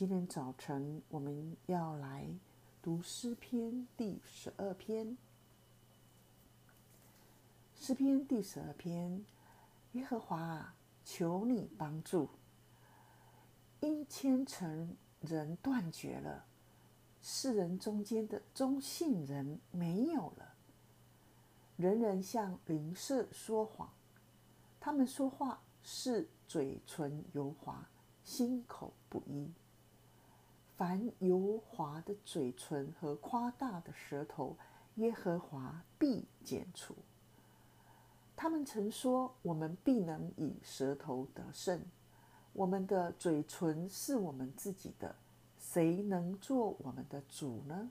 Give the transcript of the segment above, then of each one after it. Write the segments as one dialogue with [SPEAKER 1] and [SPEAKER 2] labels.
[SPEAKER 1] 今天早晨我们要来读诗篇第十二篇。诗篇第十二篇，耶和华啊，求你帮助。因千层人断绝了，世人中间的忠信人没有了。人人向邻舍说谎，他们说话是嘴唇油滑，心口不一。凡油滑的嘴唇和夸大的舌头，耶和华必剪除。他们曾说：“我们必能以舌头得胜。”我们的嘴唇是我们自己的，谁能做我们的主呢？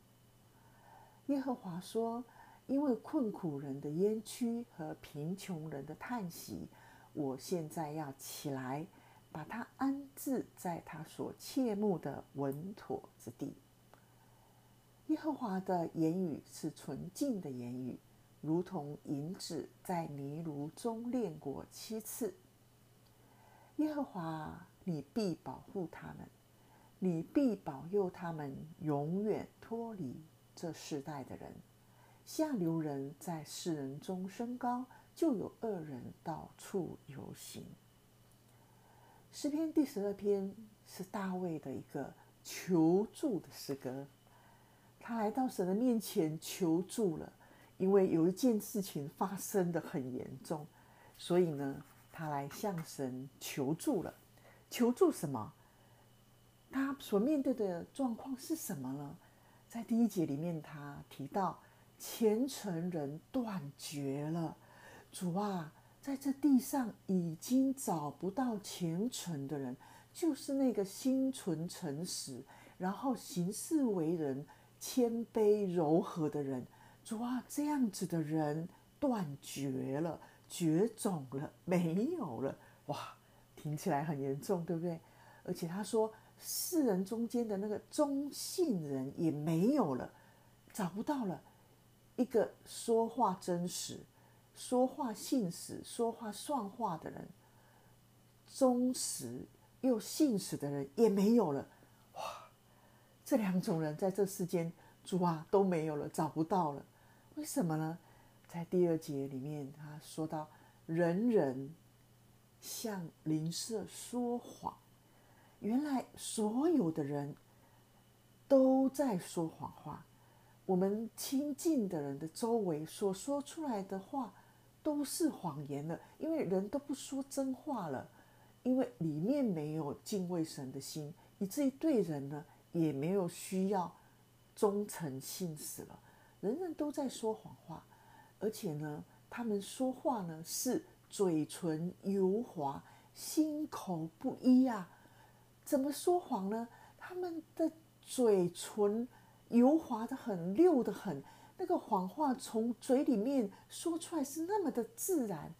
[SPEAKER 1] 耶和华说：“因为困苦人的冤屈和贫穷人的叹息，我现在要起来，把他安置在他所切慕的稳妥之地。”耶和华的言语是纯净的言语，如同银子在泥炉中炼过七次。耶和华，你必保护他们，你必保佑他们，永远脱离这世代的人。下流人在世人中升高，就有恶人到处游行。诗篇第十二篇是大卫的一个求助的诗歌，他来到神的面前求助了，因为有一件事情发生的很严重，所以呢。他来向神求助了，求助什么？他所面对的状况是什么呢？在第一节里面，他提到虔诚人断绝了。主啊，在这地上已经找不到虔诚的人，就是那个心存诚实，然后行事为人谦卑柔和的人。主啊，这样子的人断绝了。绝种了，没有了，哇，听起来很严重，对不对？而且他说，世人中间的那个忠信人也没有了，找不到了，一个说话真实、说话信实、说话算话的人，忠实又信实的人也没有了，哇，这两种人在这世间，主啊都没有了，找不到了，为什么呢？在第二节里面，他说到：“人人向邻舍说谎。”原来所有的人都在说谎话。我们亲近的人的周围所说出来的话都是谎言了，因为人都不说真话了，因为里面没有敬畏神的心，以至于对人呢也没有需要忠诚信实了。人人都在说谎话。而且呢，他们说话呢是嘴唇油滑，心口不一啊。怎么说谎呢？他们的嘴唇油滑的很，溜的很，那个谎话从嘴里面说出来是那么的自然，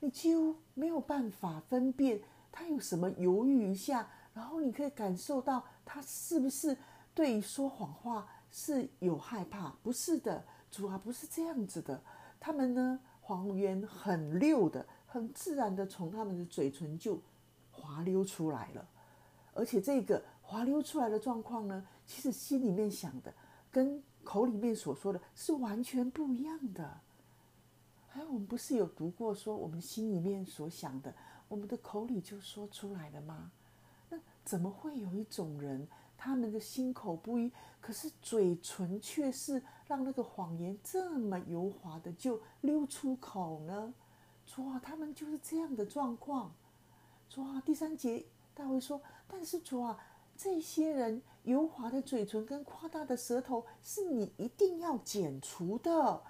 [SPEAKER 1] 你几乎没有办法分辨他有什么犹豫一下，然后你可以感受到他是不是对说谎话是有害怕？不是的，主啊，不是这样子的。他们呢，谎言很溜的，很自然的从他们的嘴唇就滑溜出来了，而且这个滑溜出来的状况呢，其实心里面想的跟口里面所说的是完全不一样的。哎，我们不是有读过说，我们心里面所想的，我们的口里就说出来了吗？那怎么会有一种人？他们的心口不一，可是嘴唇却是让那个谎言这么油滑的就溜出口呢？主啊，他们就是这样的状况。主啊，第三节大卫说：“但是主啊，这些人油滑的嘴唇跟夸大的舌头是你一定要剪除的。”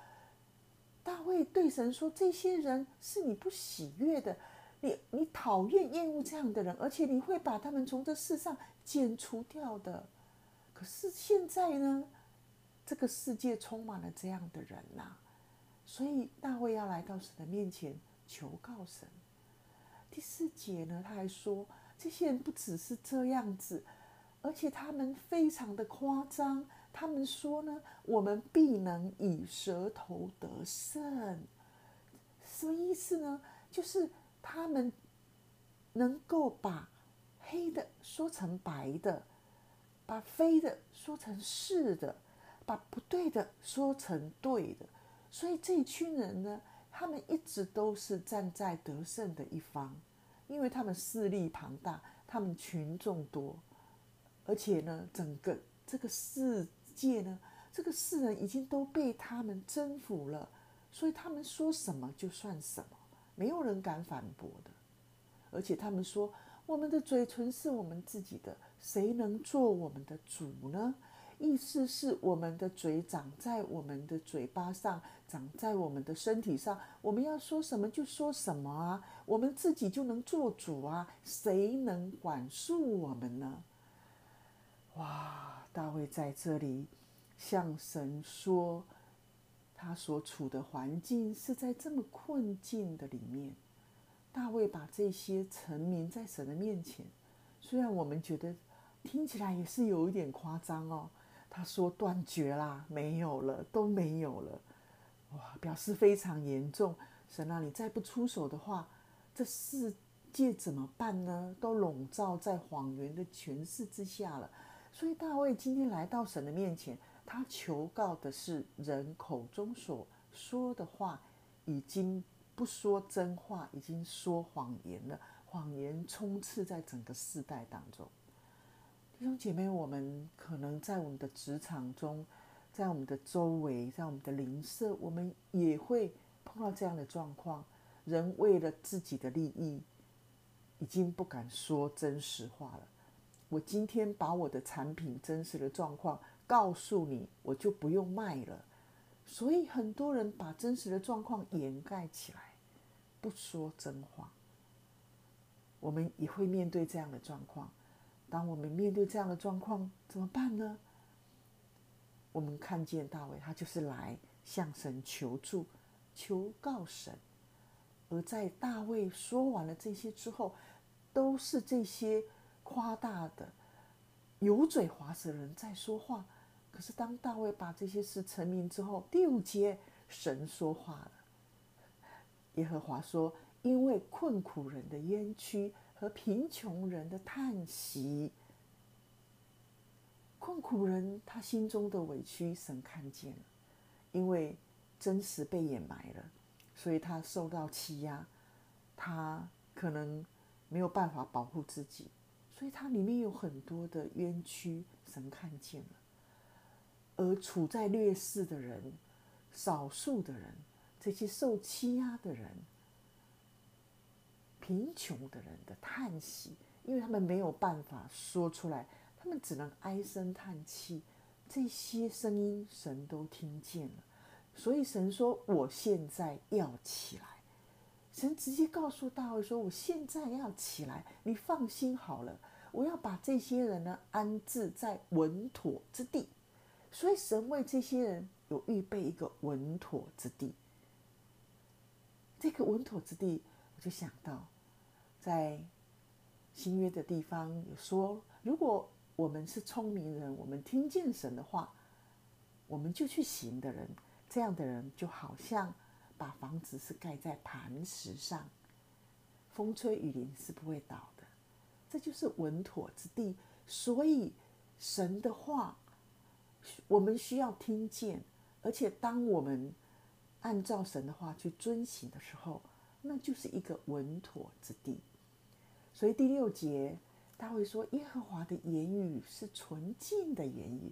[SPEAKER 1] 大卫对神说：“这些人是你不喜悦的。”你你讨厌厌恶这样的人，而且你会把他们从这世上剪除掉的。可是现在呢，这个世界充满了这样的人呐、所以大卫要来到神的面前求告神。第四节呢，他还说这些人不只是这样子，而且他们非常的夸张。他们说呢，我们必能以舌头得胜。什么意思呢？就是。他们能够把黑的说成白的，把非的说成是的，把不对的说成对的。所以这一群人呢，他们一直都是站在得胜的一方，因为他们势力庞大，他们群众多，而且呢，整个这个世界呢，这个世人已经都被他们征服了，所以他们说什么就算什么，没有人敢反驳的。而且他们说，我们的嘴唇是我们自己的，谁能做我们的主呢？意思是我们的嘴长在我们的嘴巴上，长在我们的身体上，我们要说什么就说什么啊，我们自己就能做主啊，谁能管束我们呢？哇！大卫在这里向神说，他所处的环境是在这么困境的里面。大卫把这些陈明在神的面前，虽然我们觉得听起来也是有一点夸张哦。他说断绝啦，没有了，都没有了，哇，表示非常严重。神啊，你再不出手的话，这世界怎么办呢？都笼罩在谎言的权势之下了。所以大卫今天来到神的面前，他求告的是人口中所说的话已经。不说真话，已经说谎言了。谎言充斥在整个世代当中。弟兄姐妹，我们可能在我们的职场中，在我们的周围，在我们的邻舍，我们也会碰到这样的状况。人为了自己的利益，已经不敢说真实话了。我今天把我的产品真实的状况告诉你，我就不用卖了。所以很多人把真实的状况掩盖起来，不说真话。我们也会面对这样的状况。当我们面对这样的状况，怎么办呢？我们看见大卫，他就是来向神求助、求告神。而在大卫说完了这些之后，都是这些夸大的、油嘴滑舌的人在说话。可是，当大卫把这些事成名之后，第五节，神说话了。耶和华说：“因为困苦人的冤屈和贫穷人的叹息，困苦人他心中的委屈，神看见了。因为真实被掩埋了，所以他受到欺压，他可能没有办法保护自己，所以它里面有很多的冤屈，神看见了。”而处在劣势的人、少数的人、这些受欺压的人、贫穷的人的叹息，因为他们没有办法说出来，他们只能唉声叹气。这些声音神都听见了，所以神说：“我现在要起来。”神直接告诉大卫说：“我现在要起来，你放心好了，我要把这些人呢安置在稳妥之地。”所以神为这些人有预备一个稳妥之地。这个稳妥之地，我就想到，在新约的地方有说，如果我们是聪明人，我们听见神的话，我们就去行的人，这样的人就好像把房子是盖在磐石上，风吹雨淋是不会倒的。这就是稳妥之地。所以神的话。我们需要听见，而且当我们按照神的话去遵行的时候，那就是一个稳妥之地。所以第六节，大卫说：“耶和华的言语是纯净的言语。”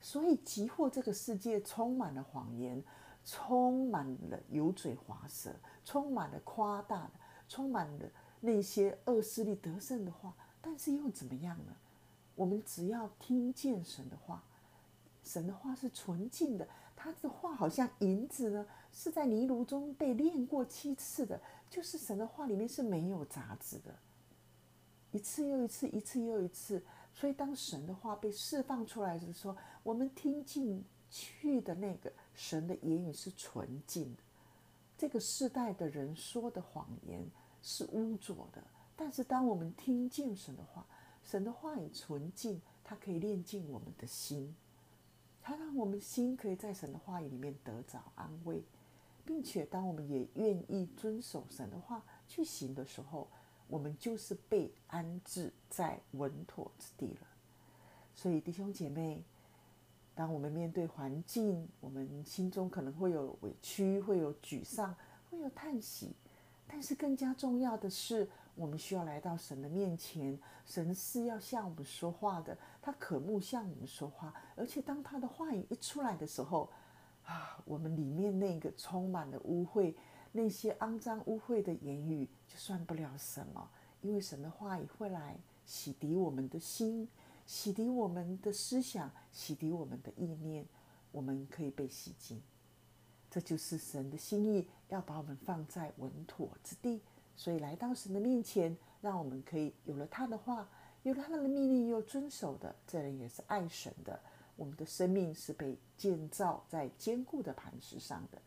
[SPEAKER 1] 所以，即或这个世界充满了谎言，充满了油嘴滑舌，充满了夸大的，充满了那些恶势力得胜的话，但是又怎么样呢？我们只要听见神的话。神的话是纯净的，他的话好像银子呢，是在泥炉中被炼过七次的。就是神的话里面是没有杂质的，一次又一次，一次又一次。所以当神的话被释放出来的时候，我们听进去的那个神的言语是纯净的。这个世代的人说的谎言是污浊的，但是当我们听见神的话，神的话语纯净，它可以炼净我们的心。它让我们心可以在神的话语里面得着安慰，并且当我们也愿意遵守神的话去行的时候，我们就是被安置在稳妥之地了。所以弟兄姐妹，当我们面对环境，我们心中可能会有委屈，会有沮丧，会有叹息。但是更加重要的是，我们需要来到神的面前，神是要向我们说话的，他渴慕向我们说话。而且当他的话语一出来的时候，啊，我们里面那个充满了污秽、那些肮脏污秽的言语，就算不了什么，因为神的话语会来洗涤我们的心。洗涤我们的思想，洗涤我们的意念，我们可以被洗净。这就是神的心意，要把我们放在稳妥之地。所以来到神的面前，让我们可以有了他的话，有了他的命令又遵守的，这人也是爱神的。我们的生命是被建造在坚固的磐石上的。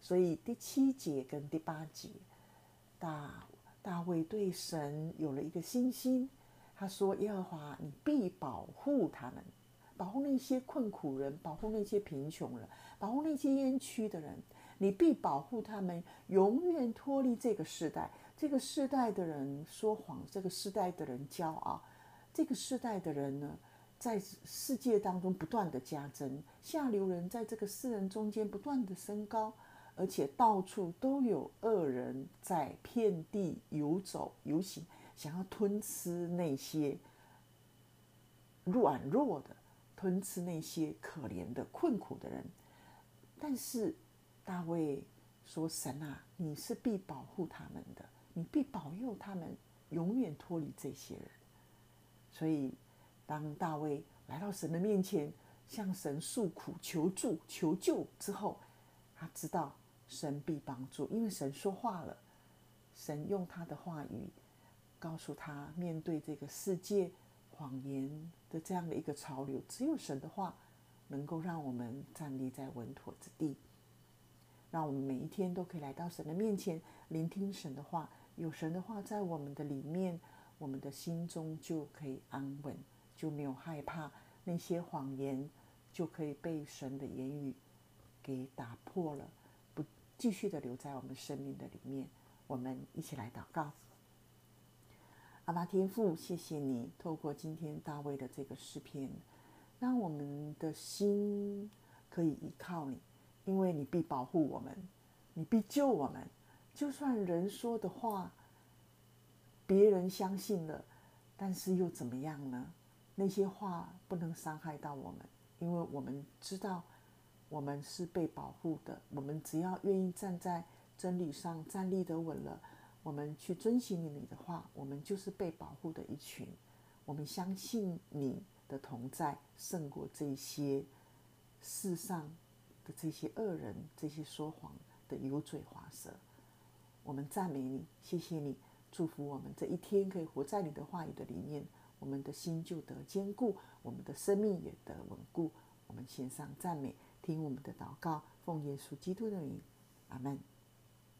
[SPEAKER 1] 所以第七节跟第八节，大大卫对神有了一个信心。他说：“耶和华，你必保护他们，保护那些困苦人，保护那些贫穷人，保护那些冤屈的人。你必保护他们，永远脱离这个世代。这个世代的人说谎，这个世代的人骄傲，这个世代的人呢，在世界当中不断的加增，下流人在这个世人中间不断的升高，而且到处都有恶人在遍地游走游行。”想要吞吃那些软弱的，吞吃那些可怜的、困苦的人，但是大卫说：“神啊，你是必保护他们的，你必保佑他们，永远脱离这些人。”所以，当大卫来到神的面前，向神诉苦、求助、求救之后，他知道神必帮助，因为神说话了，神用他的话语。告诉他，面对这个世界谎言的这样的一个潮流，只有神的话能够让我们站立在稳妥之地，让我们每一天都可以来到神的面前，聆听神的话。有神的话在我们的里面，我们的心中就可以安稳，就没有害怕那些谎言，就可以被神的言语给打破了，不继续的留在我们生命的里面。我们一起来祷告。阿爸天父，谢谢你透过今天大卫的这个诗篇，让我们的心可以依靠你，因为你必保护我们，你必救我们。就算人说的话，别人相信了，但是又怎么样呢？那些话不能伤害到我们，因为我们知道我们是被保护的。我们只要愿意站在真理上站立得稳了。我们去遵循你的话，我们就是被保护的一群。我们相信你的同在胜过这些世上的这些恶人，这些说谎的油嘴滑舌。我们赞美你，谢谢你，祝福我们这一天可以活在你的话语的里面，我们的心就得坚固，我们的生命也得稳固。我们献上赞美，听我们的祷告，奉耶稣基督的名，阿门。